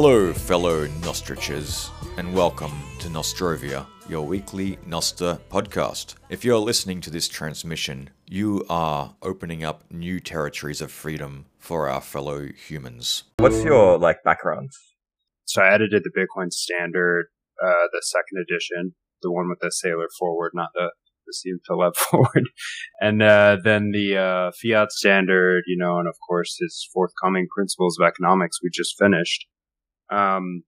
Hello, fellow Nostriches, and welcome to Nostrovia, your weekly Nostr podcast. If you're listening to this transmission, you are opening up new territories of freedom for our fellow humans. What's your like background? So I edited the Bitcoin Standard, uh, the second edition, the one with the Saylor forward, not the the Nassim Taleb forward, and uh, then the uh, Fiat Standard, you know, and of course his forthcoming Principles of Economics we just finished, um,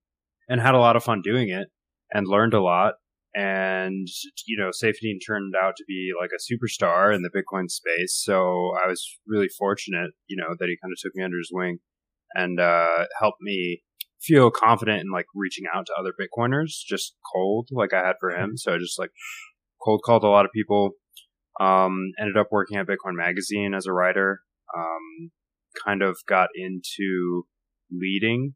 and had a lot of fun doing it and learned a lot. And you know, Saifedean turned out to be like a superstar in the Bitcoin space, so I was really fortunate, you know, that he kind of took me under his wing and uh, helped me feel confident in like reaching out to other Bitcoiners just cold like I had for him. So I just like cold called a lot of people. Um, ended up working at Bitcoin Magazine as a writer. Um, kind of got into leading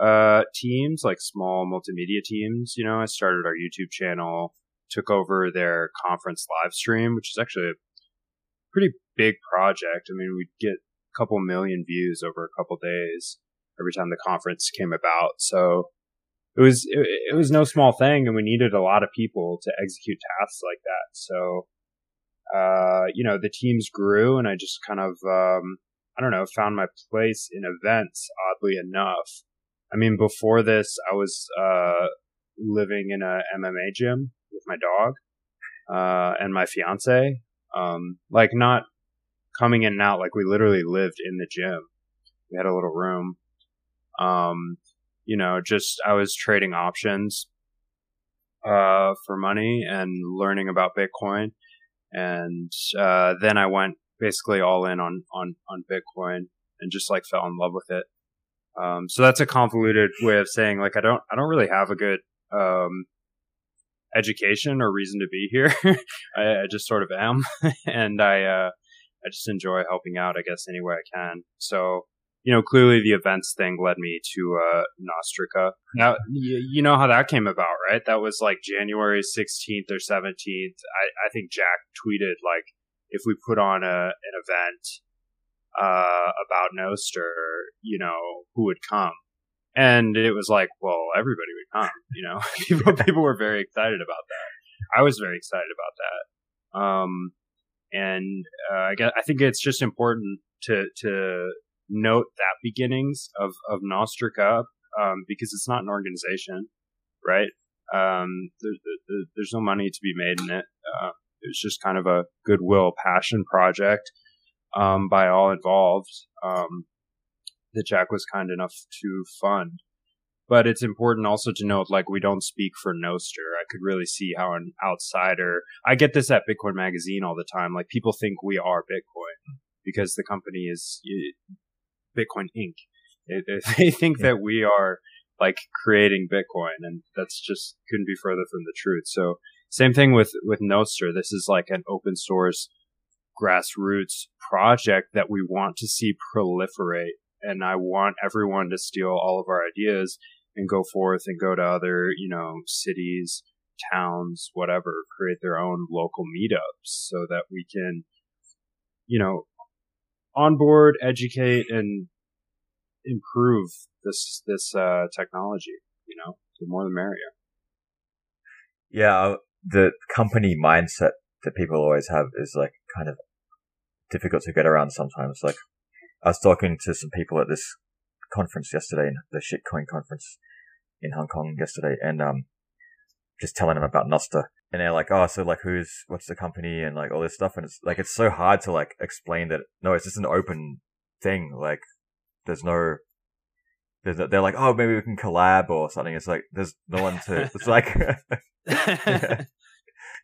uh, teams, like small multimedia teams. You know, I started our YouTube channel, took over their conference live stream, which is actually a pretty big project. I mean, we'd get a couple million views over a couple days every time the conference came about. So it was it, it, was no small thing, and we needed a lot of people to execute tasks like that. So, uh, you know, the teams grew, and I just kind of um, I don't know found my place in events. Oddly enough, I mean, before this, I was uh, living in a MMA gym with my dog uh, and my fiance. Um, like not coming in and out. Like we literally lived in the gym. We had a little room. Um, you know, just I was trading options uh, for money and learning about Bitcoin, and uh, then I went basically all in on on on Bitcoin and just like fell in love with it. Um, so that's a convoluted way of saying like I don't I don't really have a good um, education or reason to be here. I, I, just sort of am, and I uh, I just enjoy helping out. I guess any way I can. So you know, clearly the events thing led me to uh, Nostrica. Now, you know how that came about, right? That was like January 16th or 17th. I, I think Jack tweeted, like, if we put on a, an event uh, about Nostr, you know, who would come? And it was like, well, everybody would come, you know, people, people were very excited about that. I was very excited about that. Um, and uh, I guess, I think it's just important to, to note that beginnings of of Nostrica um, because it's not an organization, right? Um, there, there, there's no money to be made in it. Uh, it was just kind of a goodwill passion project um, by all involved um, that Jack was kind enough to fund. But it's important also to note, like, we don't speak for Nostr. I could really see how an outsider, I get this at Bitcoin Magazine all the time. Like, people think we are Bitcoin because the company is Bitcoin Inc. they think that we are like creating Bitcoin, and that's just couldn't be further from the truth. So same thing with with Nostr. This is like an open source grassroots project that we want to see proliferate, and I want everyone to steal all of our ideas and go forth and go to other you know cities, towns, whatever, create their own local meetups so that we can you know onboard, educate, and improve this this uh, technology. You know, the more the merrier. Yeah, the company mindset that people always have is like kind of difficult to get around sometimes. Like, I was talking to some people at this conference yesterday, the shitcoin conference in Hong Kong yesterday, and um, just telling them about Nostr. And they're like, oh, so like who's, what's the company and like all this stuff. And it's like, it's so hard to like explain that, no, it's just an open thing. Like, there's no, there's no, they're like, oh, maybe we can collab or something. It's like, there's no one to, it's like, yeah.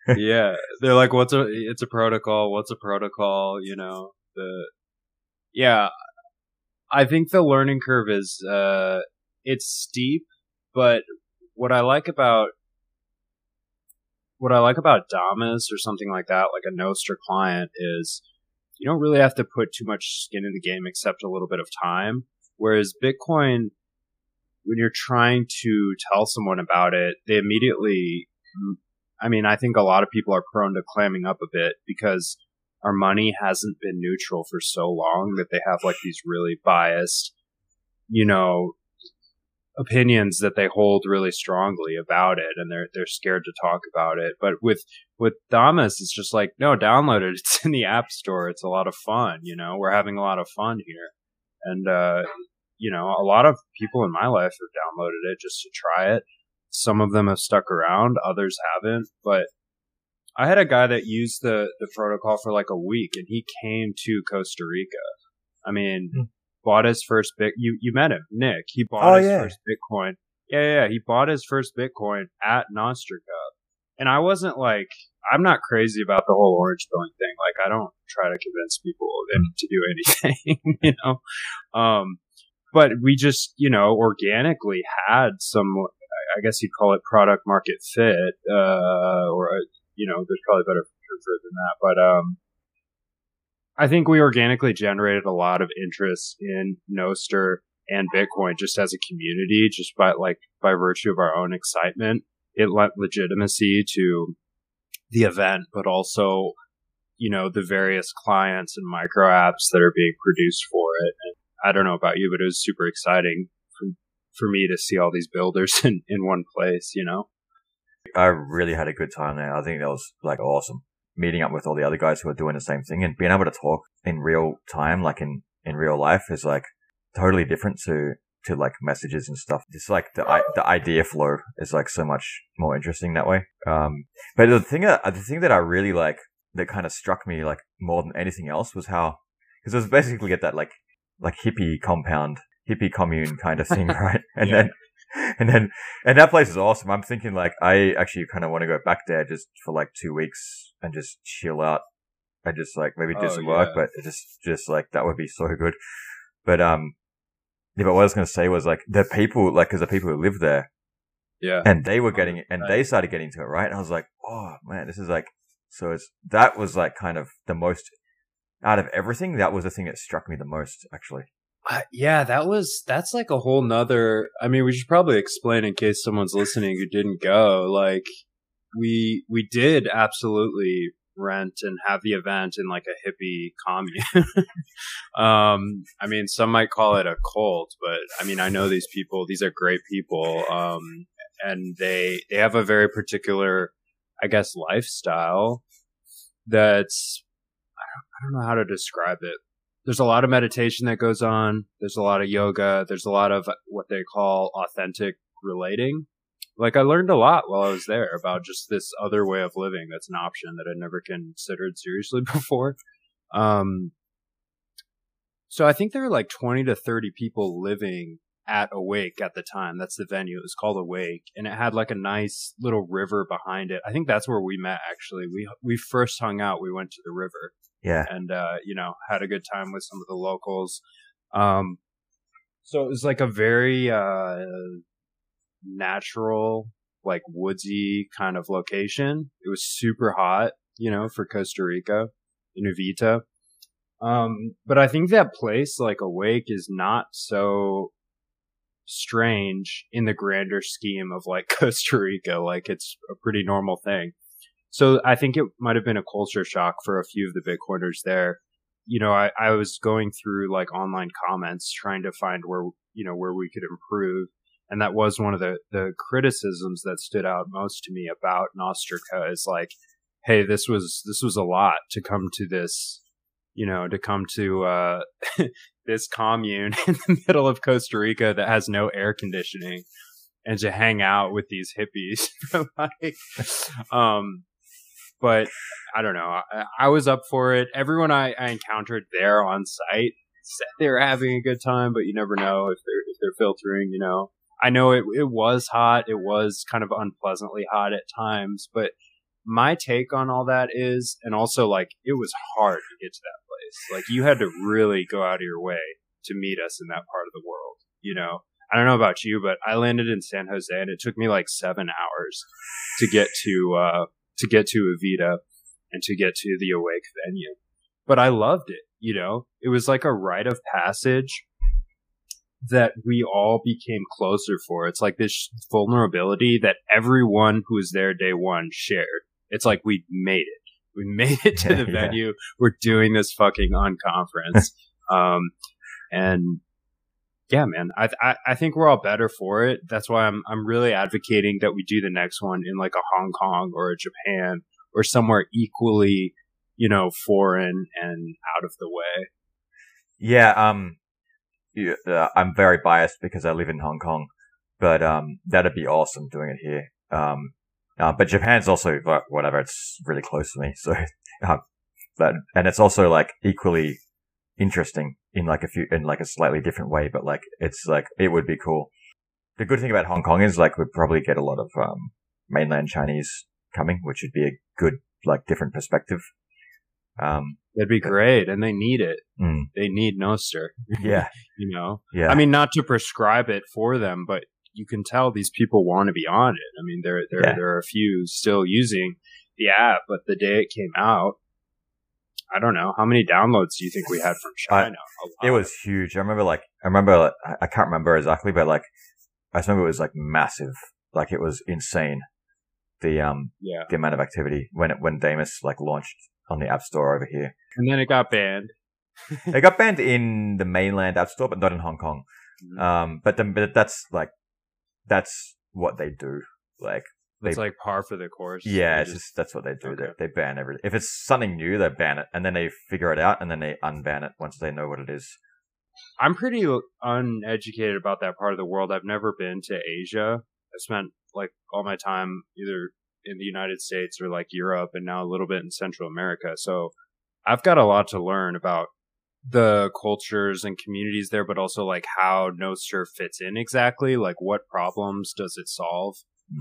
Yeah. They're like, what's a, it's a protocol. What's a protocol? You know, the, yeah. I think the learning curve is, uh, it's steep, but what I like about what I like about Damus or something like that, like a Nostr client, is you don't really have to put too much skin in the game except a little bit of time. Whereas Bitcoin, when you're trying to tell someone about it, they immediately, I mean, I think a lot of people are prone to clamming up a bit because our money hasn't been neutral for so long that they have like these really biased, you know, opinions that they hold really strongly about it and they're they're scared to talk about it. But with with Damus it's just like, no, download it. It's in the app store. It's a lot of fun, you know. We're having a lot of fun here. And uh you know, a lot of people in my life have downloaded it just to try it. Some of them have stuck around, others haven't, but I had a guy that used the the protocol for like a week and he came to Costa Rica. I mean, mm bought his first bit. You you met him, Nick. He bought oh, his yeah. first Bitcoin. Yeah, yeah, he bought his first Bitcoin at Nostrica. And I wasn't like, I'm not crazy about the whole orange pilling thing. Like, I don't try to convince people to do anything, you know. Um, but we just, you know, organically had some, I guess you'd call it product market fit, uh, or you know, there's probably better term for it than that. But um, I think we organically generated a lot of interest in Nostr and Bitcoin just as a community, just by like by virtue of our own excitement. It lent legitimacy to the event, but also, you know, the various clients and micro apps that are being produced for it. And I don't know about you, but it was super exciting for, me to see all these builders in, in one place, you know? I really had a good time there. I think that was like awesome meeting up with all the other guys who are doing the same thing and being able to talk in real time, like in, in real life is like totally different to, to like messages and stuff. Just like the, the idea flow is like so much more interesting that way. Um, but the thing that, the thing that I really like that kind of struck me like more than anything else was how, cause it was basically at that like, like hippie compound, hippie commune kind of thing, right? And yeah. then and then and that place is awesome. I'm thinking like I actually kind of want to go back there just for like two weeks and just chill out and just like maybe do oh, some work, but just just like that would be so good. But um, yeah, but what I was gonna say was like the people, like, cause the people who live there, yeah, and they were getting and they started getting to it, right? And I was like, oh man, this is like so. It's that was like kind of the most out of everything. That was the thing that struck me the most, actually. Uh, yeah, that was that's like a whole nother. I mean, we should probably explain in case someone's listening who didn't go. Like, we we did absolutely rent and have the event in like a hippie commune. um, I mean, some might call it a cult, but I mean, I know these people. These are great people, um, and they they have a very particular, I guess, lifestyle that's I don't know how to describe it there's a lot of meditation that goes on. There's a lot of yoga. There's a lot of what they call authentic relating. Like I learned a lot while I was there about just this other way of living that's an option that I'd never considered seriously before. Um, so I think there were like 20 to 30 people living at Awake at the time. That's the venue. It was called Awake and it had like a nice little river behind it. I think that's where we met actually. We, we first hung out. We went to the river yeah. And, uh, you know, had a good time with some of the locals. Um, so it was like a very, uh, natural, like woodsy kind of location. It was super hot, you know, for Costa Rica in Uvita. Um, but I think that place, like Awake, is not so strange in the grander scheme of like Costa Rica. Like it's a pretty normal thing. So I think it might have been a culture shock for a few of the Bitcoiners there. You know, I, I was going through like online comments trying to find where, you know, where we could improve. And that was one of the, the criticisms that stood out most to me about Nostrica is like, Hey, this was, this was a lot to come to this, you know, to come to, uh, this commune in the middle of Costa Rica that has no air conditioning and to hang out with these hippies. like, um, but I don't know. I, I was up for it. Everyone I, I, encountered there on site said they were having a good time, but you never know if they're if they're filtering. You know, I know it it was hot. It was kind of unpleasantly hot at times, but my take on all that is, and also like it was hard to get to that place. Like you had to really go out of your way to meet us in that part of the world. You know, I don't know about you, but I landed in San Jose and it took me like seven hours to get to uh, to get to Uvita and to get to the Awake venue. But I loved it, you know, it was like a rite of passage that we all became closer for. It's like this vulnerability that everyone who was there day one shared. It's like we made it. We made it to the yeah. venue. We're doing this fucking unconference. um, and yeah, man, I, I I think we're all better for it. That's why I'm I'm really advocating that we do the next one in like a Hong Kong or a Japan or somewhere equally, you know, foreign and out of the way. Yeah, um, yeah, uh, I'm very biased because I live in Hong Kong, but um, that'd be awesome doing it here. Um, uh, but Japan's also whatever. It's really close to me, so uh, but and it's also like equally interesting in like a few in like a slightly different way. But like it's like it would be cool. The good thing about Hong Kong is like we'd probably get a lot of um, mainland Chinese coming, which would be a good like different perspective. Um, That'd be great, and they need it. Mm. They need Nostr. Yeah, you know. Yeah, I mean, not to prescribe it for them, but you can tell these people want to be on it. I mean, there there Yeah. there are a few still using the app, but the day it came out, I don't know how many downloads do you think we had from I- China? A it was huge. I remember like I remember like, I- I can't remember exactly, but like I just remember it was like massive. Like it was insane. The um yeah, the amount of activity when it when Damus like launched on the App Store over here. and then it got banned. It got banned in the mainland App Store, but not in Hong Kong. Mhm. Um, but then but that's like that's what they do. Like It's like par for the course. yeah, it's just that's what they do. Okay. They they ban everything. If it's something new, they ban it, and then they figure it out, and then they unban it once they know what it is. I'm pretty uneducated about that part of the world. I've never been to Asia. I spent like all my time either in the United States or like Europe and now a little bit in Central America. So I've got a lot to learn about the cultures and communities there, but also like how Nostr fits in exactly. Like what problems does it solve.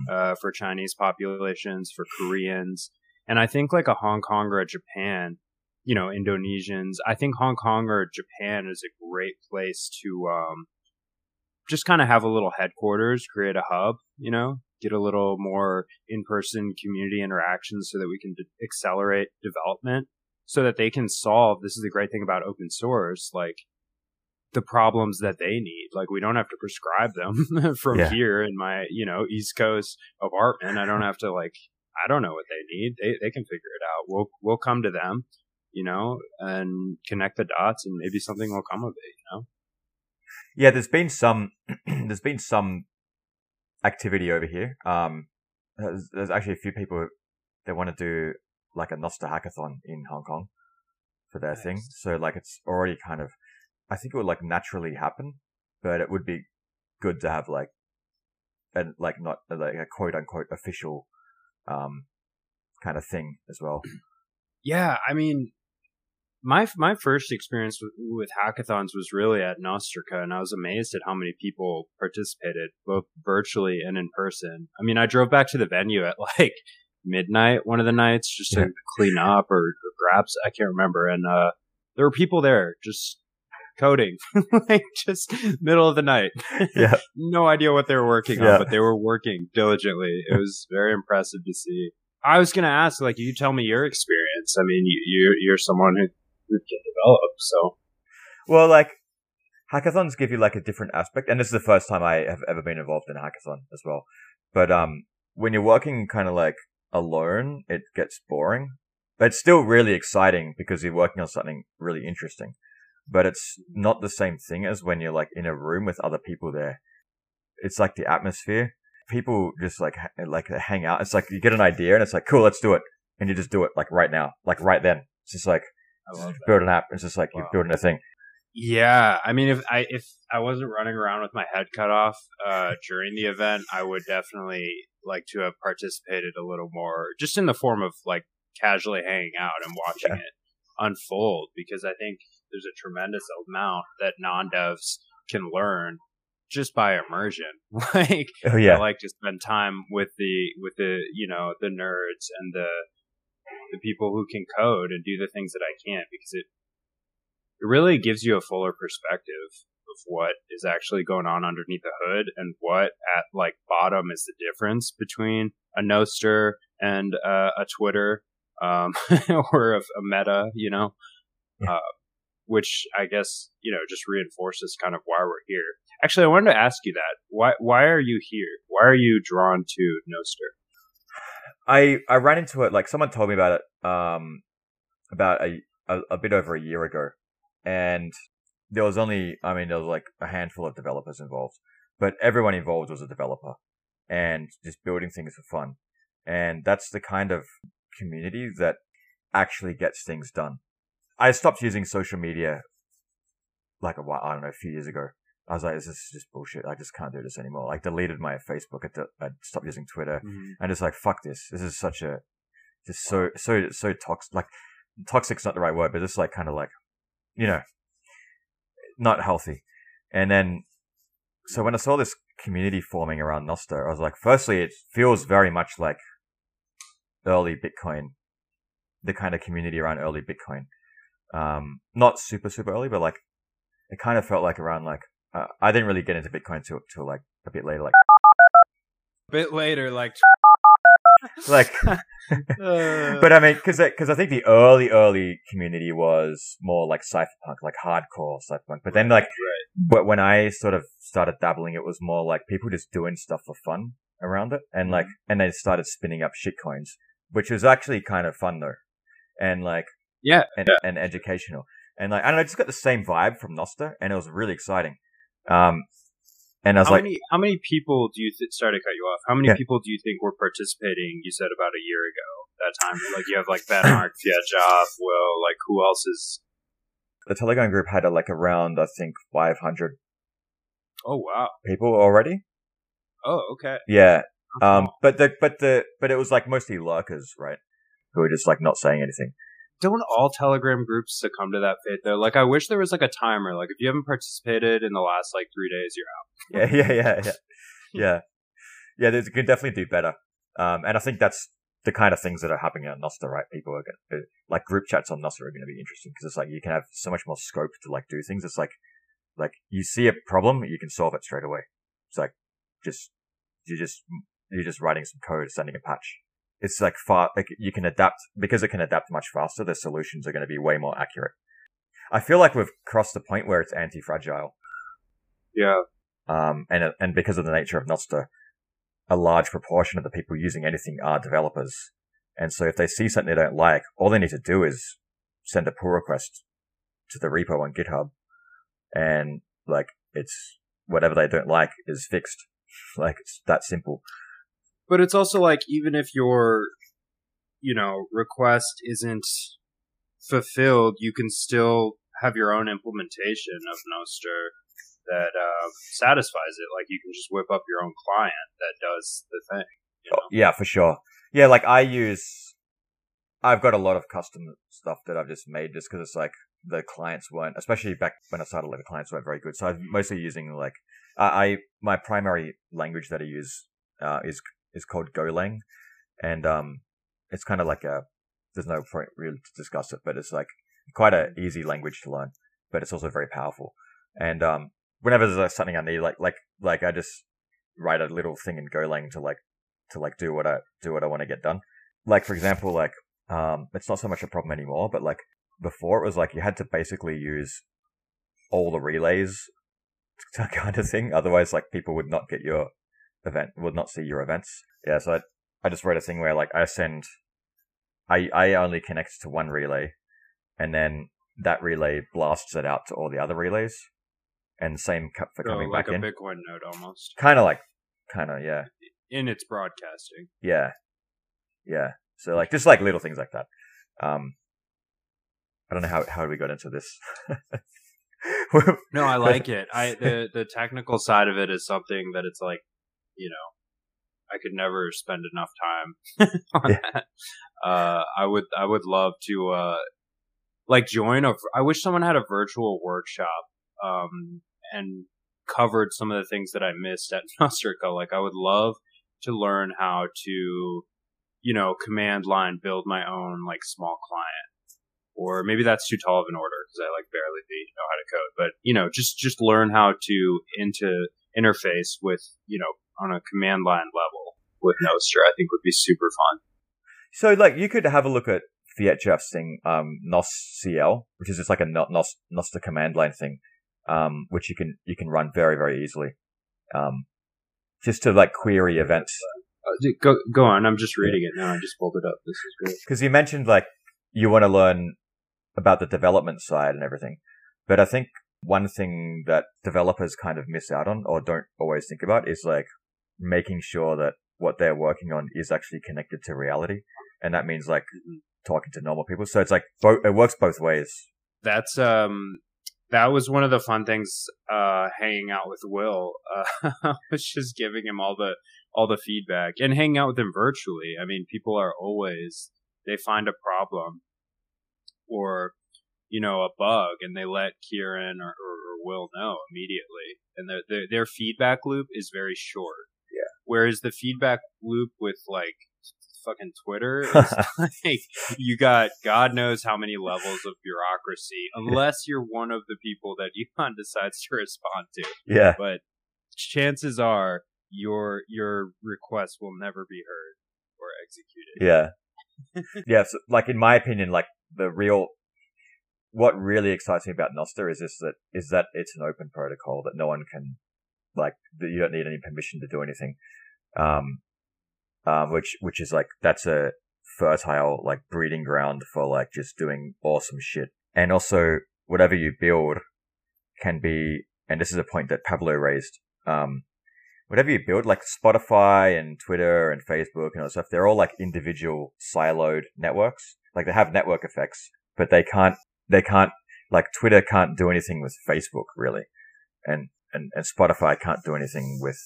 Uh, for Chinese populations, for Koreans? And I think like a Hong Kong or a Japan, you know, Indonesians. I think Hong Kong or Japan is a great place to um, just kind of have a little headquarters, create a hub, you know, get a little more in person community interaction so that we can accelerate development so that they can solve. This is the great thing about open source, like the problems that they need. Like we don't have to prescribe them from Yeah. here in my, you know, East Coast apartment. I don't have to like, I don't know what they need. They, they can figure it out. We'll, we'll come to them, you know, and connect the dots and maybe something will come of it, you know? Yeah, there's been some there's been some activity over here. Um, there's, there's actually a few people that want to do like a Nostr hackathon in Hong Kong for their thing. So like it's already kind of, I think it would like naturally happen, but it would be good to have like, and like not like a quote unquote official, um, kind of thing as well. Yeah, I mean, my my first experience with, with hackathons was really at Nostrica, and I was amazed at how many people participated, both virtually and in person. I mean, I drove back to the venue at like midnight one of the nights just to Yeah. clean up or, or grabs. I can't remember, and uh, there were people there just coding, like just middle of the night. Yeah. no idea what they were working Yeah. on, but they were working diligently. It was very impressive to see. I was going to ask, like, you tell me your experience. I mean, you, you're you're someone who, who can develop, so Well, like hackathons give you like a different aspect, and this is the first time I have ever been involved in a hackathon as well. But um, when you're working kind of like alone, it gets boring. But it's still really exciting because you're working on something really interesting. But it's not the same thing as when you're like in a room with other people there. It's like the atmosphere. People just like like hang out. It's like you get an idea and it's like cool, let's do it, and you just do it like right now, like right then. It's just like build an app. It's just like you're building a thing. Yeah, I mean, if I if I wasn't running around with my head cut off uh, during the event, I would definitely like to have participated a little more, just in the form of like casually hanging out and watching it unfold. Because I think there's a tremendous amount that non-devs can learn just by immersion. like, Oh yeah. I like to spend time with the with the you know the nerds and the the people who can code and do the things that I can't because it it really gives you a fuller perspective of what is actually going on underneath the hood and what at like bottom is the difference between a Nostr and uh, a Twitter um, or a, a Meta, you know, Yeah. uh, which I guess you know just reinforces kind of why we're here. Actually, I wanted to ask you that why why are you here? Why are you drawn to Nostr? I I ran into it like someone told me about it um about a a, a bit over a year ago, and there was only, I mean, there was like a handful of developers involved, but everyone involved was a developer and just building things for fun. And that's the kind of community that actually gets things done. I stopped using social media like a while, I don't know, a few years ago. I was like, this is just bullshit. I just can't do this anymore. Like deleted my Facebook. I, stopped using Twitter. Mhm. And just like, fuck this. This is such a, just so, so, so toxic. Like, toxic's not the right word, but it's like kind of like, you know, not healthy. And then, so when I saw this community forming around Nostr, I was like, firstly, it feels very much like early Bitcoin, the kind of community around early Bitcoin. Um, not super, super early, but like, it kind of felt like around like, uh, I didn't really get into Bitcoin till, till like a bit later, like, a bit later, like, like, but I mean, because because I think the early early community was more like cypherpunk, like hardcore cypherpunk. But then like, but when I sort of started dabbling, it was more like people just doing stuff for fun around it, and like, and they started spinning up shitcoins, which was actually kind of fun though, and like, yeah, and and educational, and like I don't know, I just got the same vibe from Nostr, and it was really exciting. Um, and I was how like, many how many people do you th- sorry to cut you off? How many Yeah. people do you think were participating? You said about a year ago that time. Like you have like Ben Fiat Job, Will. Like who else is? the Telegram group had like around I think 500 Oh wow. people already. Oh okay. Yeah, Um, but the, but the, but it was like mostly lurkers, right? Who were just like not saying anything. Don't all Telegram groups succumb to that fate though? Like I wish there was like a timer. Like if you haven't participated in the last like three days, you're out. Yeah, yeah, yeah, yeah, yeah. Yeah, they could definitely do better. Um, and I think that's the kind of things that are happening on Nostr, right? People are going to, like group chats on Nostr are going to be interesting because it's like you can have so much more scope to like do things. It's like, like you see a problem, you can solve it straight away. It's like just, you're just, you're just writing some code, sending a patch. It's like far, like you can adapt because it can adapt much faster. The solutions are going to be way more accurate. I feel like we've crossed the point where it's anti-fragile. Yeah. Um, and, and because of the nature of Nostr, a large proportion of the people using anything are developers. And so if they see something they don't like, all they need to do is send a pull request to the repo on GitHub and like it's whatever they don't like is fixed. Like it's that simple. But it's also like even if your, you know, request isn't fulfilled, you can still have your own implementation of Nostr that uh, satisfies it. Like you can just whip up your own client that does the thing. You know? Yeah, for sure. Yeah, like I use, I've got a lot of custom stuff that I've just made just because it's like the clients weren't, especially back when I started, like the clients weren't very good. So I'm mostly using like, I my primary language that I use uh, is is called Golang, and um, it's kind of like a. There's no point really to discuss it, but it's like quite a easy language to learn, but it's also very powerful. And um, whenever there's like, something I need, like like like I just write a little thing in Golang to like to like do what I do what I want to get done. Like for example, like um, it's not so much a problem anymore, but like before it was like you had to basically use all the relays kind of thing. Otherwise, like people would not get your event, would not see your events. Yeah, so I, I just wrote a thing where like I send, I I only connect to one relay, and then that relay blasts it out to all the other relays, and same for coming like back a in. Bitcoin node almost Kind of like, kind of yeah, in its broadcasting. yeah, yeah. So like just like little things like that. Um, I don't know how how we got into this. No, I like it. I the the technical side of it is something that it's like, you know, I could never spend enough time on Yeah. that. Uh, I would I would love to uh, like join a. I wish someone had a virtual workshop um, and covered some of the things that I missed at Nostrica. Like I would love to learn how to, you know, command line build my own like small client or maybe that's too tall of an order because I like barely know how to code. But you know, just just learn how to into interface with you know on a command line level with Nostr. I think would be super fun. So, like, you could have a look at Jeff's thing, um, NosCL, which is just like a no- Nos, command line thing, um, which you can, you can run very, very easily. Um, just to like query events. Uh, go go on. I'm just reading it now. I just pulled it up. This is great. Cause you mentioned like, you want to learn about the development side and everything. But I think one thing that developers kind of miss out on or don't always think about is like making sure that what they're working on is actually connected to reality. And that means like talking to normal people. So it's like, bo- it works both ways. That's, um, that was one of the fun things, uh, hanging out with Will. Uh, was just giving him all the, all the feedback and hanging out with him virtually. I mean, people are always, they find a problem or, you know, a bug and they let Kieran or, or, or Will know immediately. And their, their, their feedback loop is very short. Whereas the feedback loop with like fucking Twitter is like you got God knows how many levels of bureaucracy, unless you're one of the people that Elon decides to respond to. Yeah. But chances are your your request will never be heard or executed. Yeah. yeah. So, like, in my opinion, like, the real, what really excites me about Nostr is this that, is that it's an open protocol that no one can, like, that you don't need any permission to do anything. Um, um, which, which is like, that's a fertile, like, breeding ground for, like, just doing awesome shit. And also, whatever you build can be, and this is a point that Pablo raised, um, whatever you build, like Spotify and Twitter and Facebook and all that stuff, they're all like individual siloed networks. Like they have network effects, but they can't, they can't, like Twitter can't do anything with Facebook really. And, and, and Spotify can't do anything with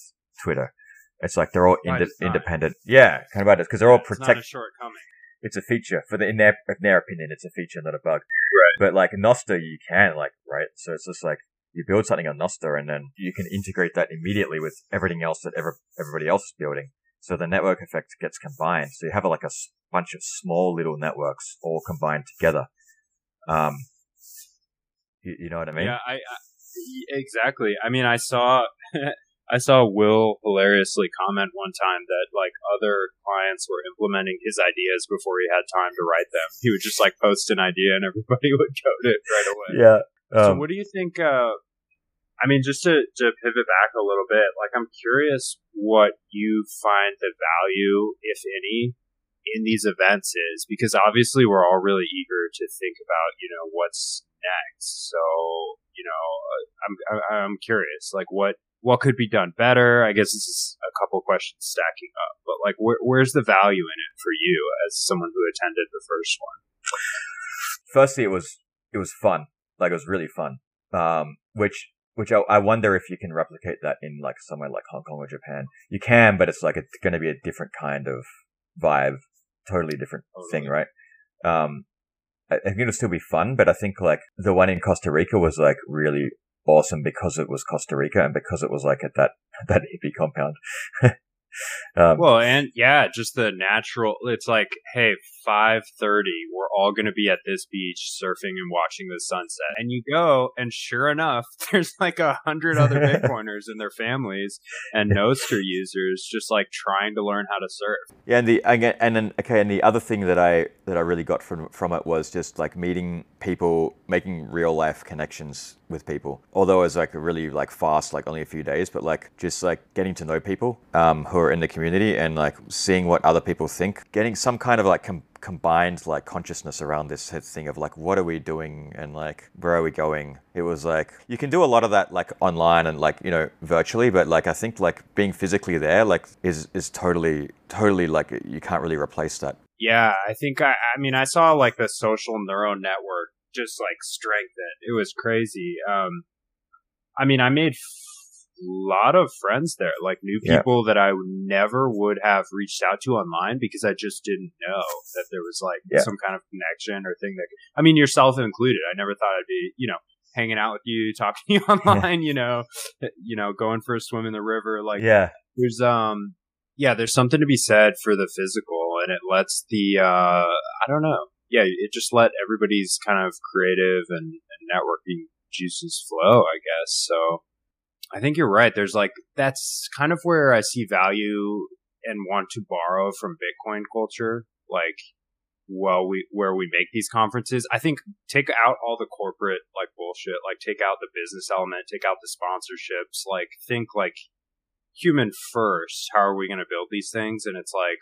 Twitter. It's like they're all not. independent. Yeah, kind of about it because they're all It's not a shortcoming. It's a feature for the in their in their opinion, it's a feature, not a bug. Right. But like Nostr, you can like right. So it's just like you build something on Nostr, and then you can integrate that immediately with everything else that ever everybody else is building. So the network effect gets combined. So you have like a s- bunch of small little networks all combined together. Um, you, you know what I mean? yeah, I, I exactly. I mean, I saw I saw Will hilariously comment one time that like other clients were implementing his ideas before he had time to write them. He would just like post an idea and everybody would code it right away. Yeah. so Um, what do you think? Uh, I mean, just to, to pivot back a little bit, like I'm curious what you find the value, if any, in these events is because obviously we're all really eager to think about you know what's next. So you know, uh, I'm- I'm curious, like what what could be done better. I guess this is a couple questions stacking up, but like where, where's the value in it for you as someone who attended the first one? firstly, it was it was fun. Like it was really fun. Um, which which I, I wonder if you can replicate that in like somewhere like Hong Kong or Japan. You can, but it's like it's going to be a different kind of vibe, totally different thing, right? Um, I, I think it'll still be fun, but I think like the one in Costa Rica was like really awesome because it was Costa Rica and because it was like at that that hippie compound. um, Well, and yeah, just the natural. It's like, hey, five thirty, we're all going to be at this beach surfing and watching the sunset. And you go, and sure enough, there's like a hundred other Bitcoiners and their families and Nostr users just like trying to learn how to surf. Yeah, and the again, and then okay, and the other thing that I that I really got from from it was just like meeting people, making real life connections with people. Although it was like a really like fast, like only a few days, but like just like getting to know people um, who are in the community and like seeing what other people think, getting some kind of like com- combined like consciousness around this thing of like what are we doing and like where are we going. It was like you can do a lot of that like online and like you know virtually, but like I think like being physically there like is is totally totally like you can't really replace that. Yeah, I think I. I mean, I saw like the social neural network just like strengthen. It was crazy. Um, I mean, I made lot of friends there, like new Yeah. people that I never would have reached out to online because I just didn't know that there was like Yeah. some kind of connection or thing that. I mean, yourself included. I never thought I'd be, you know, hanging out with you, talking to you online. You know, you know, going for a swim in the river, like yeah, there's um yeah there's something to be said for the physical and it lets the uh i don't know yeah it just let everybody's kind of creative and, and networking juices flow i guess so i think you're right there's like that's kind of where i see value and want to borrow from bitcoin culture like well we where we make these conferences i think take out all the corporate like bullshit like take out the business element take out the sponsorships like think like human first. How are we going to build these things? And it's like,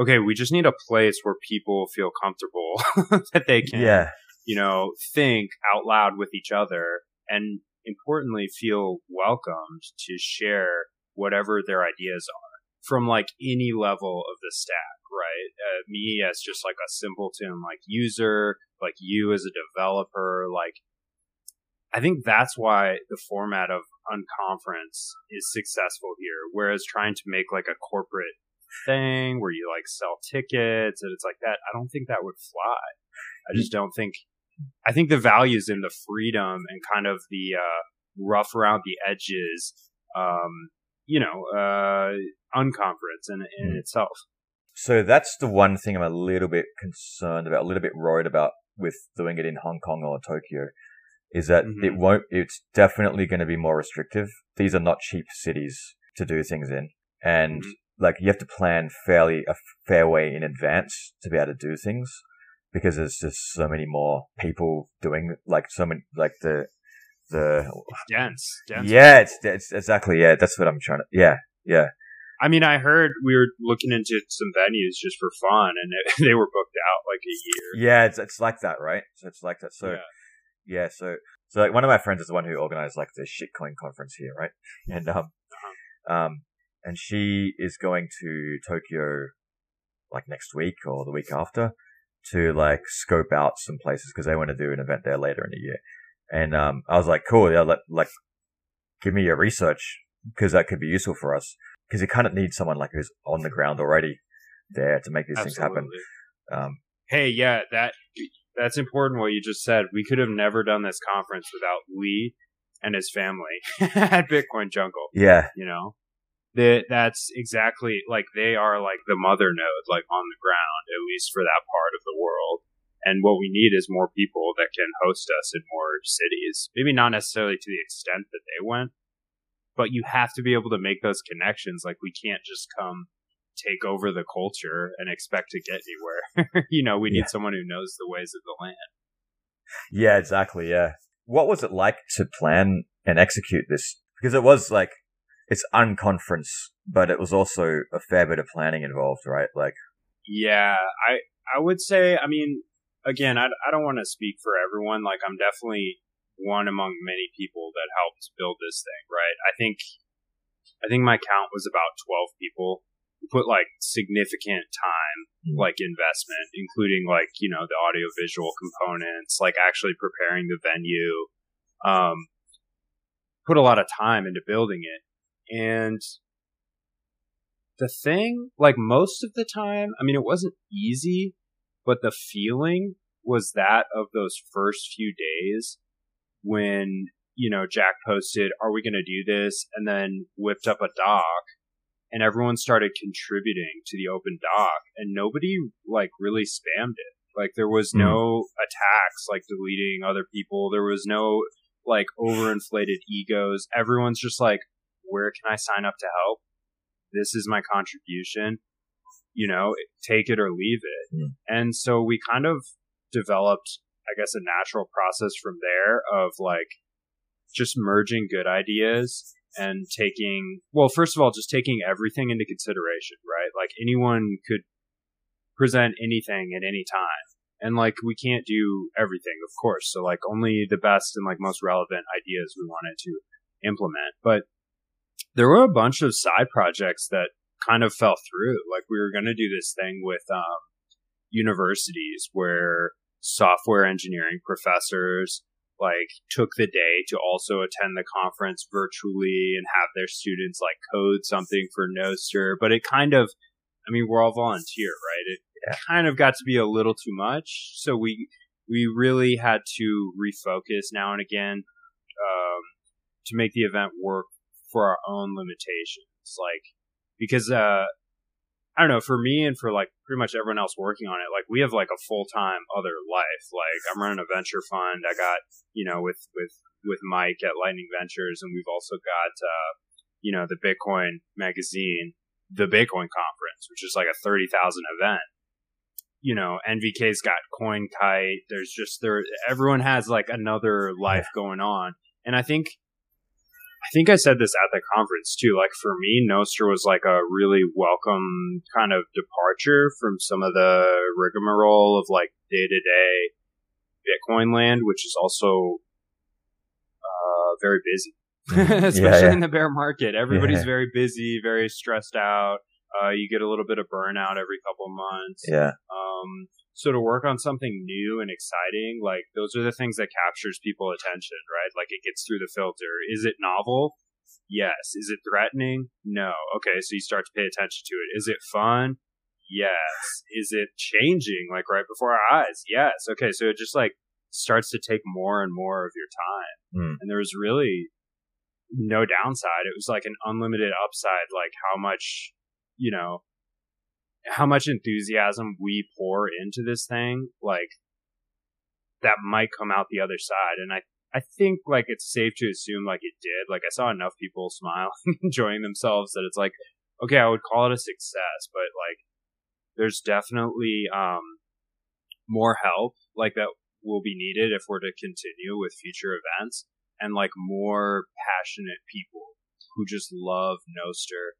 okay, we just need a place where people feel comfortable that they can, yeah, you know, think out loud with each other and importantly feel welcomed to share whatever their ideas are from like any level of the stack, right? Uh, me as just like a simpleton, like user, like you as a developer, like I think that's why the format of unconference is successful here. Whereas trying to make like a corporate thing where you like sell tickets and it's like that, I don't think that would fly. I just don't think. I think the value is in the freedom and kind of the uh, rough around the edges, um, you know, uh, unconference in, in mm. itself. So that's the one thing I'm a little bit concerned about, a little bit worried about with doing it in Hong Kong or Tokyo is that mm-hmm. it won't, it's definitely going to be more restrictive. These are not cheap cities to do things in. And mm-hmm. like you have to plan fairly a fair way in advance to be able to do things because there's just so many more people doing like so many, like the, the dense, dense. Yeah, it's, it's exactly. Yeah. That's what I'm trying to, yeah, yeah. I mean, I heard we were looking into some venues just for fun, and it, they were booked out like a year. Yeah, it's it's like that, right? So it's like that. So yeah yeah, so so like one of my friends is the one who organized like the shitcoin conference here, right? And um, uh-huh. um, and she is going to Tokyo like next week or the week after to like scope out some places because they want to do an event there later in the year. And um, I was like, cool, yeah, let, like give me your research because that could be useful for us because you kind of need someone like who's on the ground already there to make these Absolutely. things happen. Um, hey, yeah, that that's important what you just said. We could have never done this conference without Lee and his family at Bitcoin Jungle. Yeah. You know? That that's exactly like they are like the mother node, like on the ground, at least for that part of the world. And what we need is more people that can host us in more cities. Maybe not necessarily to the extent that they went, but you have to be able to make those connections. Like we can't just come take over the culture and expect to get anywhere. you know, we need yeah. someone who knows the ways of the land. Yeah, exactly. Yeah. What was it like to plan and execute this? Because it was like, it's unconference, but it was also a fair bit of planning involved, right? Like, yeah, I, I would say, I mean, again, I, I don't want to speak for everyone. Like, I'm definitely one among many people that helped build this thing, right? I think, I think my count was about 12 people who put like significant time mm. like investment including like you know the audio visual components like actually preparing the venue um put a lot of time into building it and the thing like most of the time i mean it wasn't easy but the feeling was that of those first few days when you know jack posted are we going to do this? and then whipped up a doc and everyone started contributing to the open doc and nobody like really spammed it. Like there was hmm. no attacks like deleting other people. There was no like overinflated egos. Everyone's just like where can i sign up to help? This is my contribution. You know take it or leave it. Mm. and so we kind of developed i guess a natural process from there of like just merging good ideas and taking well first of all just taking everything into consideration right? Like anyone could present anything at any time. And like we can't do everything of course. So like only the best and like most relevant ideas we wanted to implement. But there were a bunch of side projects that kind of fell through like we were going to do this thing with um, universities where software engineering professors like took the day to also attend the conference virtually and have their students like code something for Nostr. But it kind of, I mean, we're all volunteer, right? It yeah. kind of got to be a little too much. So we, we really had to refocus now and again, um, to make the event work for our own limitations. Like, because, uh, I don't know, for me and for like pretty much everyone else working on it, like we have like a full time other life. Like I'm running a venture fund. I got, you know, with, with, with Mike at Lightning Ventures and we've also got, uh, you know, the Bitcoin magazine, the Bitcoin conference, which is like a 30,000 event. You know, NVK's got CoinKite. There's just there, everyone has like another life going on. And I think I think I said this at the conference too. Like for me, Nostr was like a really welcome kind of departure from some of the rigmarole of like day to day Bitcoin land, which is also very busy. Especially yeah, yeah. in the bear market, everybody's Yeah. very busy, very stressed out. Uh, you get a little bit of burnout every couple months. Yeah. Um, so to work on something new and exciting, like those are the things that captures people attention, right? Like it gets through the filter. Is it novel? Yes. Is it threatening? No. Okay. So you start to pay attention to it. Is it fun? Yes. Is it changing like right before our eyes? Yes. Okay. So it just like starts to take more and more of your time. Mm. And there was really no downside. It was like an unlimited upside, like how much, you know, how much enthusiasm we pour into this thing, like that might come out the other side. And I, I think like it's safe to assume like it did. Like I saw enough people smile, enjoying themselves that it's like, okay, I would call it a success, but like there's definitely, um, more help like that will be needed if we're to continue with future events and like more passionate people who just love Nostr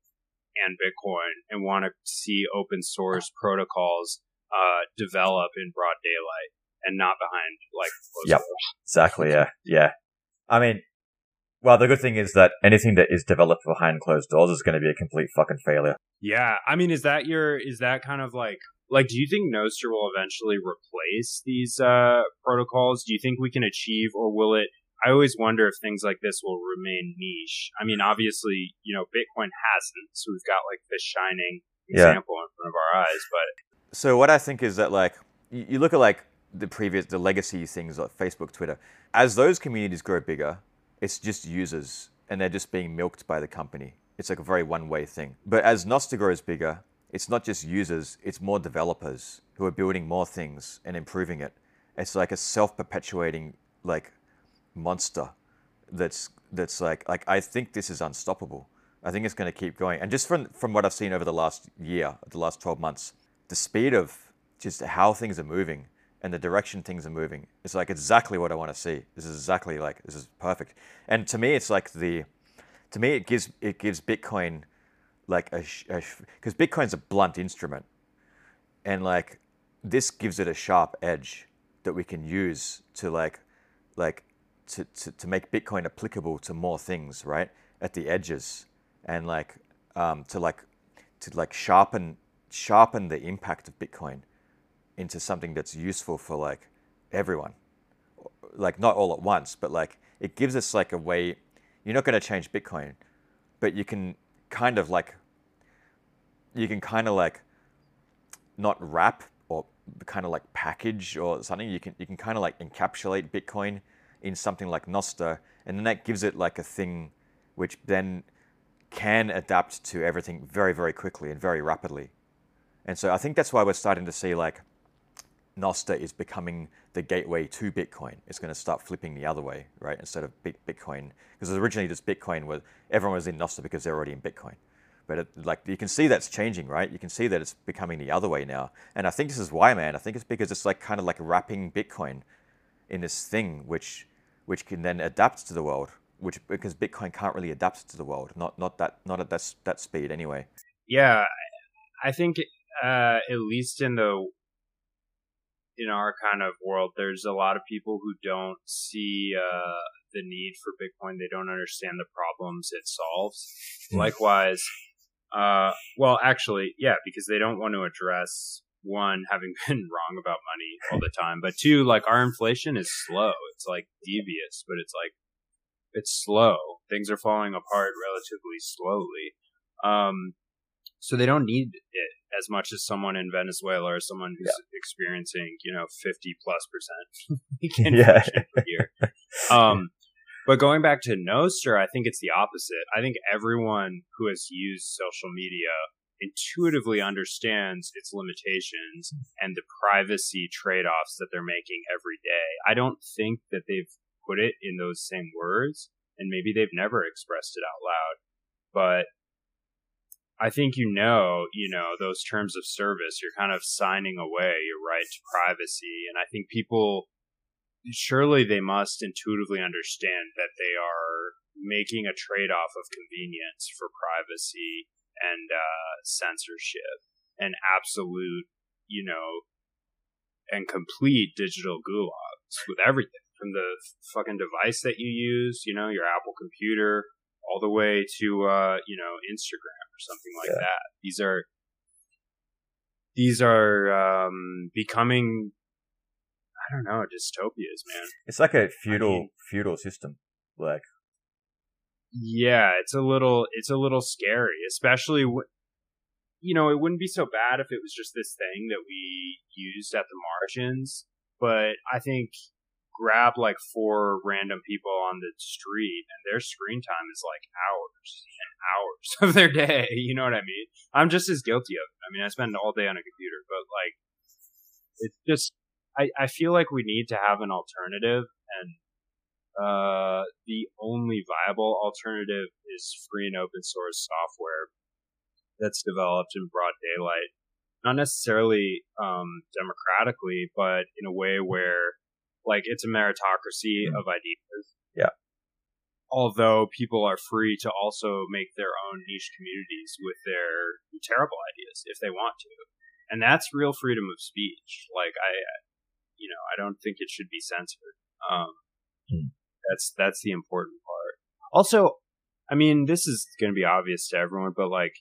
and Bitcoin and want to see open source protocols uh, develop in broad daylight and not behind like closed Yep. doors. Exactly. Yeah. Yeah. I mean, well, the good thing is that anything that is developed behind closed doors is going to be a complete fucking failure. Yeah, I mean, is that your is that kind of like like do you think Nostr will eventually replace these uh, protocols? Do you think we can achieve, or will it? I always wonder if things like this will remain niche. I mean, obviously, you know, Bitcoin hasn't, so we've got like this shining Yeah. example in front of our eyes. But So what I think is that like you, look at like the previous the legacy things like Facebook, Twitter, as those communities grow bigger, it's just users and they're just being milked by the company. It's like a very one-way thing. But as Nostr grows bigger, it's not just users, it's more developers who are building more things and improving it. It's like a self-perpetuating like monster that's that's like like I think this is unstoppable. I think it's going to keep going. And just from from what I've seen over the last year, the last 12 months, the speed of just how things are moving and the direction things are moving is like exactly what I want to see. This is exactly like this is perfect. And to me, it's like the to me it gives it gives Bitcoin like a because Bitcoin's a blunt instrument, and like this gives it a sharp edge that we can use to like like to, to, to make Bitcoin applicable to more things, right? At the edges and like um, to like to like sharpen sharpen the impact of Bitcoin into something that's useful for like everyone. Like not all at once, but like it gives us like a way. You're not going to change Bitcoin, but you can kind of like you can kind of like not wrap or kind of like package or something. You can you can kind of like encapsulate Bitcoin in something like Nostr, and then that gives it like a thing which then can adapt to everything very very quickly and very rapidly. And so I think that's why we're starting to see like Nostr is becoming the gateway to Bitcoin. It's going to start flipping the other way, right? Instead of Bitcoin, because originally just Bitcoin was everyone was in Nostr because they're already in Bitcoin. But it, like you can see that's changing, right? You can see that it's becoming the other way now. And I think this is why, man. I think it's because it's like kind of like wrapping Bitcoin in this thing which which can then adapt to the world. Which because Bitcoin can't really adapt to the world, not not that not at that that speed anyway. yeah, I think uh, at least in the in our kind of world, there's a lot of people who don't see uh, the need for Bitcoin. They don't understand the problems it solves. Hmm. Likewise, uh, well, actually, yeah, because they don't want to address one having been wrong about money all the time, but two, like our inflation is slow. It's like devious, but it's like it's slow. Things are falling apart relatively slowly. Um, so they don't need it as much as someone in Venezuela or someone who's experiencing, you know, 50 plus percent Yeah. year. Um, but going back to Nostr, I think it's the opposite. I think everyone who has used social media intuitively understands its limitations and the privacy trade-offs that they're making every day. I don't think that they've put it in those same words, and maybe they've never expressed it out loud, but I think you know, you know, those terms of service, you're kind of signing away your right to privacy. And I think people, surely they must intuitively understand that they are making a trade off of convenience for privacy and uh, censorship and absolute, you know, and complete digital gulags with everything. from the fucking device that you use, you know, your Apple computer, all the way to uh, you know Instagram or something like Yeah. that. These are these are um, becoming I don't know dystopias, man. It's like a feudal mean- feudal system. Like Yeah, it's a little it's a little scary, especially w- you know, it wouldn't be so bad if it was just this thing that we used at the margins, but I think grab like four random people on the street and their screen time is like hours and hours of their day, you know what I mean? I'm just as guilty of it. I mean, I spend all day on a computer, but like it's just I I feel like we need to have an alternative and uh, the only viable alternative is free and open source software that's developed in broad daylight. Not necessarily um, democratically, but in a way where, like, it's a meritocracy Mm. of ideas. Yeah. Although people are free to also make their own niche communities with their terrible ideas if they want to, and that's real freedom of speech. Like, I, you know, I don't think it should be censored. Um, Hmm. That's that's the important part. Also, I mean, this is going to be obvious to everyone, but like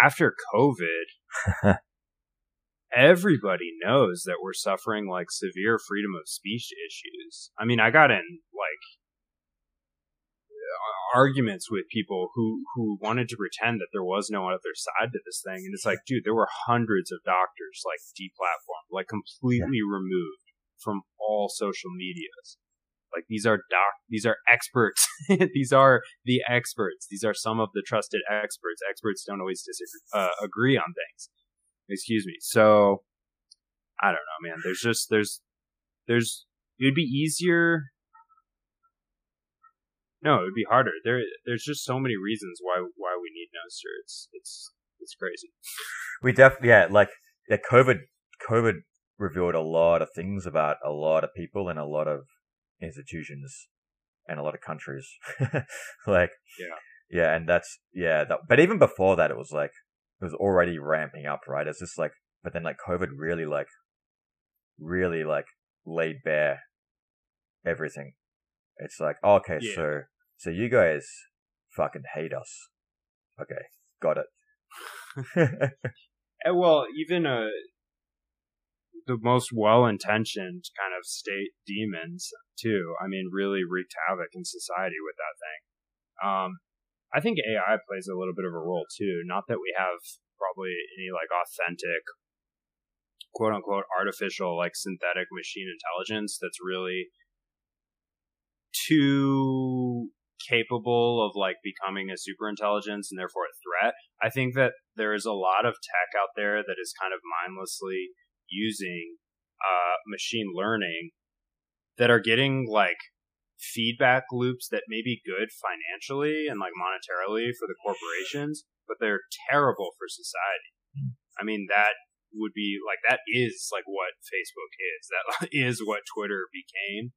after COVID, everybody knows that we're suffering like severe freedom of speech issues. I mean, I got in like uh, arguments with people who who wanted to pretend that there was no other side to this thing and it's like dude there were hundreds of doctors like deplatformed like completely removed from all social medias like these are doc these are experts. These are the experts. These are some of the trusted experts. Experts don't always disagree uh, agree on things. Excuse me. So i don't know man. There's just there's there's it would be easier no it would be harder. There there's just so many reasons why why we need Nostr. it's it's it's crazy. We definitely yeah, like yeah, COVID COVID revealed a lot of things about a lot of people and a lot of institutions and a lot of countries. like Yeah. Yeah, and that's yeah, that, but even before that it was like it was already ramping up, right? It's just like but then like COVID really like really like laid bare everything. It's like, okay, Yeah. so so you guys fucking hate us. Okay, got it. Eh, well even uh the most well-intentioned kind of state demons too. I mean really wreaked havoc in society with that thing. Um i think ai plays a little bit of a role too. Not that we have probably any like authentic quote unquote artificial like synthetic machine intelligence that's really too capable of like becoming a super intelligence and therefore a threat. I think that there is a lot of tech out there that is kind of mindlessly using uh, machine learning that are getting like feedback loops that may be good financially and like monetarily for the corporations, but they're terrible for society. I mean, that would be like that is like what Facebook is. That is what Twitter became.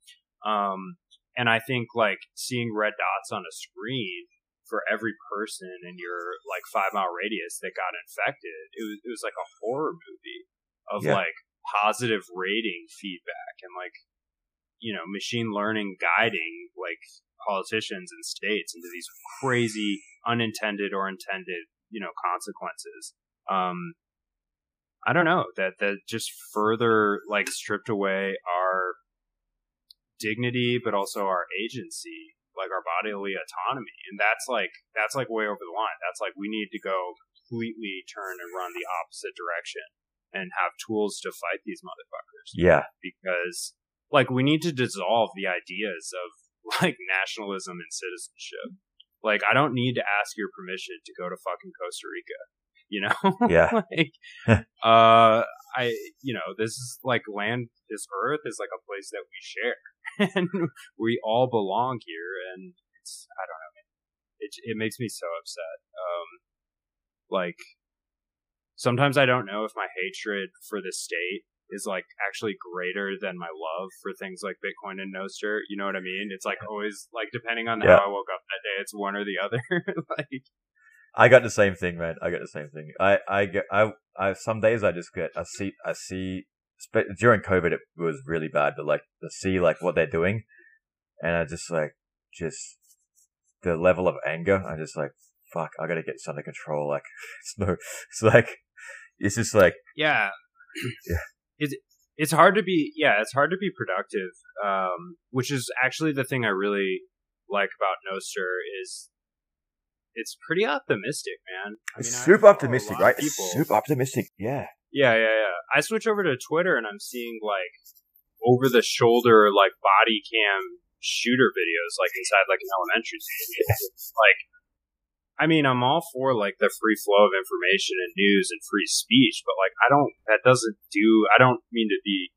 Um, and I think like seeing red dots on a screen for every person in your like five mile radius that got infected, it was it was like a horror movie of Yeah. like positive rating feedback and like you know machine learning guiding like politicians and states into these crazy unintended or intended you know consequences. Um, I don't know that that just further like stripped away our dignity, but also our agency, like our bodily autonomy, and that's like that's like way over the line. That's like we need to go completely turn and run the opposite direction and have tools to fight these motherfuckers yeah. because like we need to dissolve the ideas of like nationalism and citizenship. Like I don't need to ask your permission to go to fucking Costa Rica. You know? Yeah. like uh I you know, this is like land this earth is like a place that we share. and we all belong here and it's I don't know, man. It it makes me so upset. Um like sometimes I don't know if my hatred for the state is like actually greater than my love for things like Bitcoin and Nostr. You know what I mean? It's like always like depending on Yeah. how I woke up that day, it's one or the other. like I got the same thing, man. I got the same thing. I, I get, I, I, some days I just get, I see, I see during COVID, it was really bad. But like to see like what they're doing, and I just like just the level of anger. I just like fuck. I gotta get this under control. Like it's no. It's like it's just like yeah, Yeah. It's it's hard to be yeah, it's hard to be productive. Um, which is actually the thing I really like about Nostr is it's pretty optimistic, man. I it's mean, I super optimistic, right? It's People. super optimistic. Yeah. Yeah, yeah, yeah. I switch over to Twitter and I'm seeing like over the shoulder like body cam shooter videos like inside like an elementary school. It's like I mean, I'm all for like the free flow of information and news and free speech, but like I don't that doesn't do I don't mean to be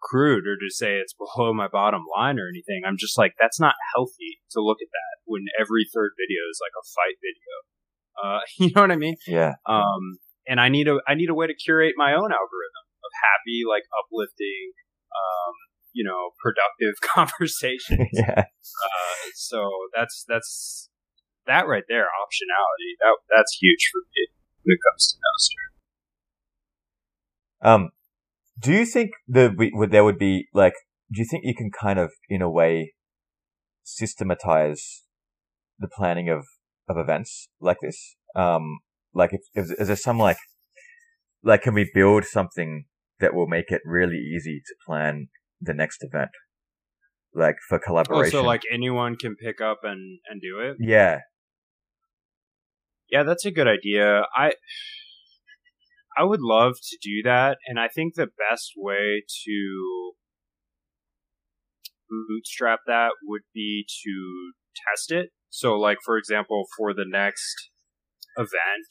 crude or to say it's below my bottom line or anything. I'm just like that's not healthy to look at that when every third video is like a fight video. Uh, you know what I mean? Yeah. um, and I need a I need a way to curate my own algorithm of happy, like uplifting, um, you know, productive conversations. yeah. uh, so that's that's that right there, optionality. That that's huge for me when it comes to Nostr. Um, do you think the we- would there would be like? Do you think you can kind of, in a way, systematize the planning of of events like this? Um, like, if, if is there some like, like, can we build something that will make it really easy to plan the next event, like for Oh, collaboration? so like anyone can pick up and and do it. yeah, Yeah, that's a good idea. I I would love to do that, and I think the best way to bootstrap that would be to test it. So, like for example, for the next event,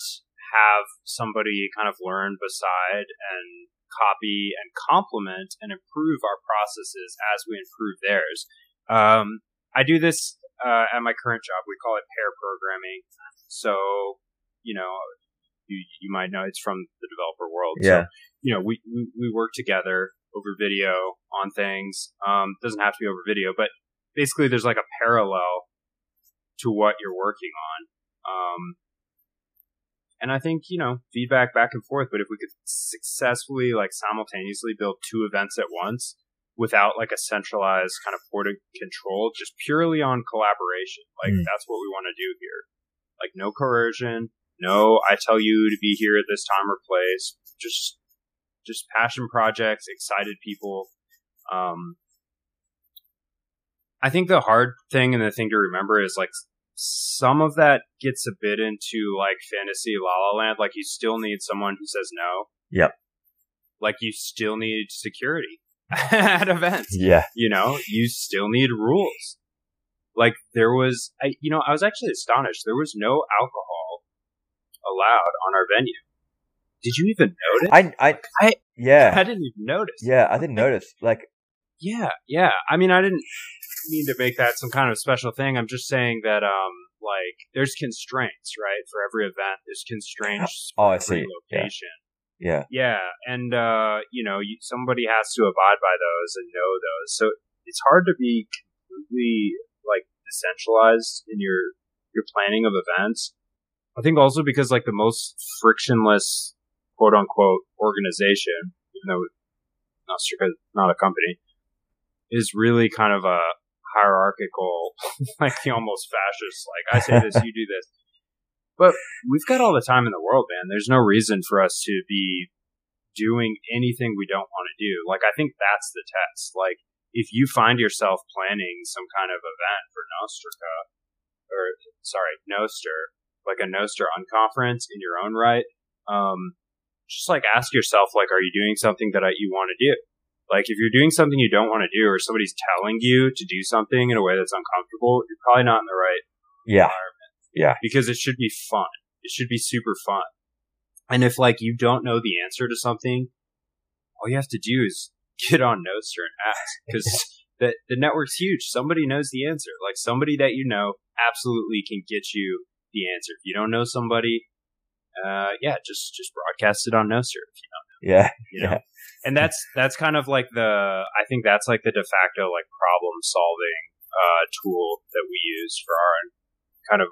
have somebody kind of learn beside and copy and complement and improve our processes as we improve theirs. Um, I do this uh, at my current job. We call it pair programming. So, you know, you, you might know it's from the developer world. yeah, So, you know, we, we, we work together over video on things. Um, doesn't have to be over video, but basically there's like a parallel to what you're working on. Um, and I think, you know, feedback back and forth, but if we could successfully, like, simultaneously build two events at once without, like, a centralized kind of port of control, just purely on collaboration, like, Mm. that's what we want to do here. Like, no coercion, no, I tell you to be here at this time or place, just, just passion projects, excited people. Um, I think the hard thing and the thing to remember is like some of that gets a bit into like fantasy la la land. Like you still need someone who says no. Yep. Like you still need security at events. yeah, You know, you still need rules. Like there was, I, you know, I was actually astonished. There was no alcohol allowed on our venue. Did you even notice? I, I, I- yeah, I didn't even notice. yeah, I didn't notice. Like, Yeah, yeah. I mean, I didn't mean to make that some kind of special thing. I'm just saying that, um, like, there's constraints, right? For every event, there's constraints Oh, I for every see. Yeah. location. yeah, Yeah, and uh, you know, you, somebody has to abide by those and know those. So it's hard to be completely like decentralized in your your planning of events. I think also because like the most frictionless quote unquote organization, even though not not a company, is really kind of a hierarchical, like almost fascist. Like I say this, you do this. But we've got all the time in the world, man. There's no reason for us to be doing anything we don't want to do. Like, I think that's the test. Like, if you find yourself planning some kind of event for Nostrica, or sorry, Nostr, like a Nostr unconference in your own right, um, just like ask yourself, like, are you doing something that I, you want to do? Like, if you're doing something you don't want to do, or somebody's telling you to do something in a way that's uncomfortable, you're probably not in the right environment. yeah, because it should be fun. It should be super fun. And if like you don't know the answer to something, all you have to do is get on Nostr and ask because the the network's huge. Somebody knows the answer. Like somebody that you know absolutely can get you the answer. If you don't know somebody, uh, yeah, just just broadcast it on Nostr. If you don't know, yeah, you know. Yeah. And that's that's kind of like the I think that's like the de facto like problem solving uh, tool that we use for our kind of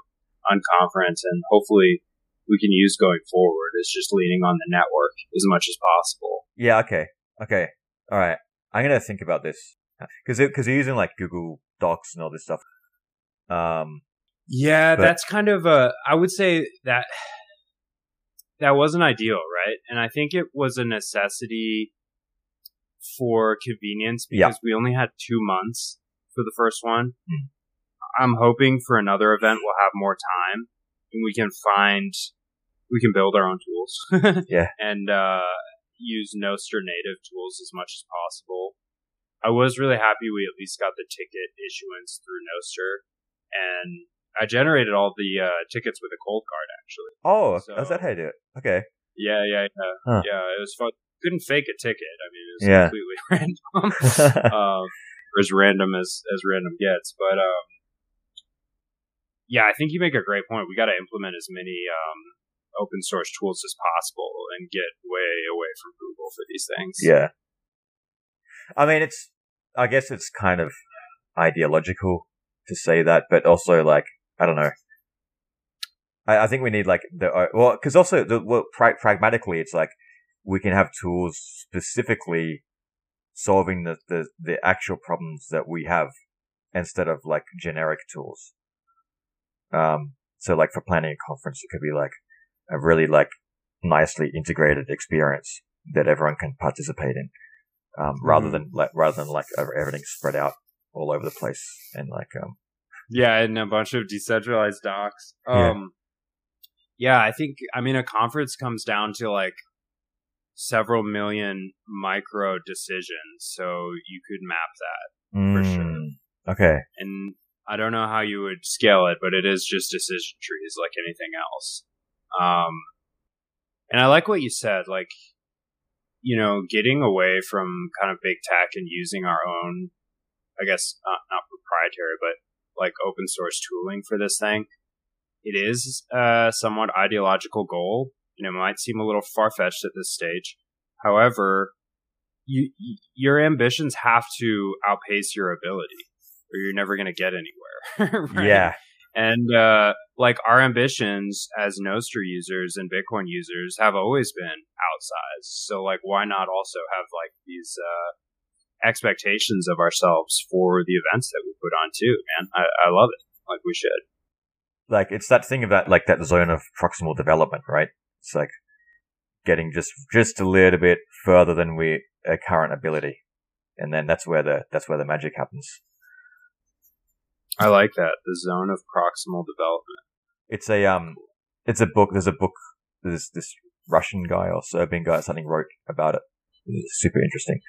unconference and hopefully we can use going forward is just leaning on the network as much as possible. yeah. Okay, Okay. All right. I'm gonna think about this because because you're using like Google Docs and all this stuff. Um. Yeah, But- that's kind of a. I would say that that wasn't ideal, right? And I think it was a necessity for convenience Yeah. because we only had two months for the first one. Hmm. I'm hoping for another event we'll have more time and we can find we can build our own tools. Yeah. And uh, use Nostr native tools as much as possible. I was really happy we at least got the ticket issuance through Nostr, and I generated all the uh, tickets with a Coldcard. Actually, Oh, So- is that how you do it? Okay. yeah, yeah, yeah, Huh. yeah. It was fun. Couldn't fake a ticket. I mean, it was Yeah. completely random, um, or as random as as random gets. But um, yeah, I think you make a great point. We got to implement as many um, open source tools as possible and get way away from Google for these things. yeah. I mean, it's. I guess it's kind of ideological to say that, but also like I don't know. I, I think we need like the uh, well, because also the well, pra- pragmatically, it's like we can have tools specifically solving the, the the actual problems that we have instead of like generic tools. Um, so like for planning a conference, it could be like a really like nicely integrated experience that everyone can participate in, um, rather Mhm. than like rather than like everything spread out all over the place and like um Yeah, and a bunch of decentralized docs. Yeah. Um, yeah, I think I mean a conference comes down to like several million micro decisions, so you could map that, For sure. mm, okay and I don't know how you would scale it, but it is just decision trees like anything else. Um, and I like what you said, like you know, getting away from kind of big tech and using our own, I guess not not proprietary, but like open source tooling for this thing. It is a somewhat ideological goal. and it might seem a little far fetched at this stage. However, you, your ambitions have to outpace your ability, or you're never going to get anywhere. right? yeah And uh, like our ambitions as Nostr users and Bitcoin users have always been outsized. So like, why not also have like these uh, expectations of ourselves for the events that we put on too? Man, I, I love it. Like we should. like it's that thing about like that zone of proximal development right it's like getting just just a little bit further than we a current ability and then that's where the that's where the magic happens I like that the zone of proximal development. it's a um it's a book there's a book there's this russian guy or serbian guy or something wrote about it it's super interesting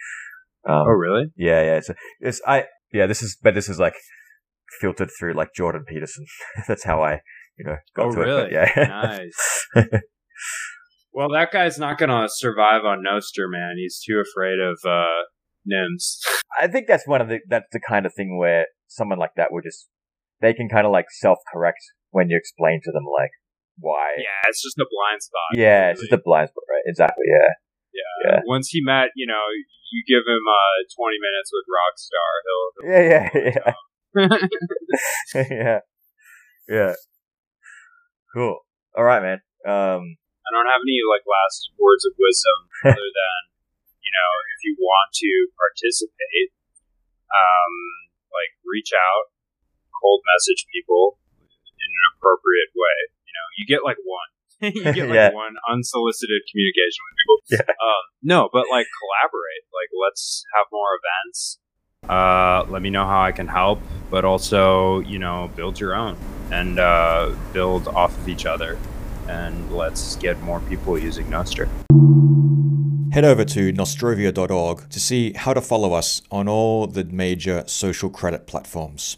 um, Oh, really? Yeah, yeah. It's, it's I yeah. This is but this is like filtered through like Jordan Peterson. That's how I you know got Oh, to it. really? But yeah. Nice. Well, that guy's not going to survive on Nostr, man. He's too afraid of uh, NIMS. I think that's one of the that's the kind of thing where someone like that would just they can kind of like self correct when you explain to them like why. Yeah, it's just a blind spot. Yeah, it's just a blind spot, right? Exactly. Yeah. yeah. Once he met, you know, you give him uh, 20 minutes with Rockstar, he'll. Yeah. Yeah. Yeah. yeah. Yeah. Cool. All right, man. Um. I don't have any like last words of wisdom other than, you know, if you want to participate, um, like reach out, cold message people in an appropriate way. You know, you get like one. you get like Yeah. one unsolicited communication with people. Yeah. Um, no, but like collaborate. Like let's have more events. Uh, let me know how I can help, but also, you know, build your own and uh, build off of each other. And let's get more people using Nostr. Head over to nostrovia.org to see how to follow us on all the major social credit platforms.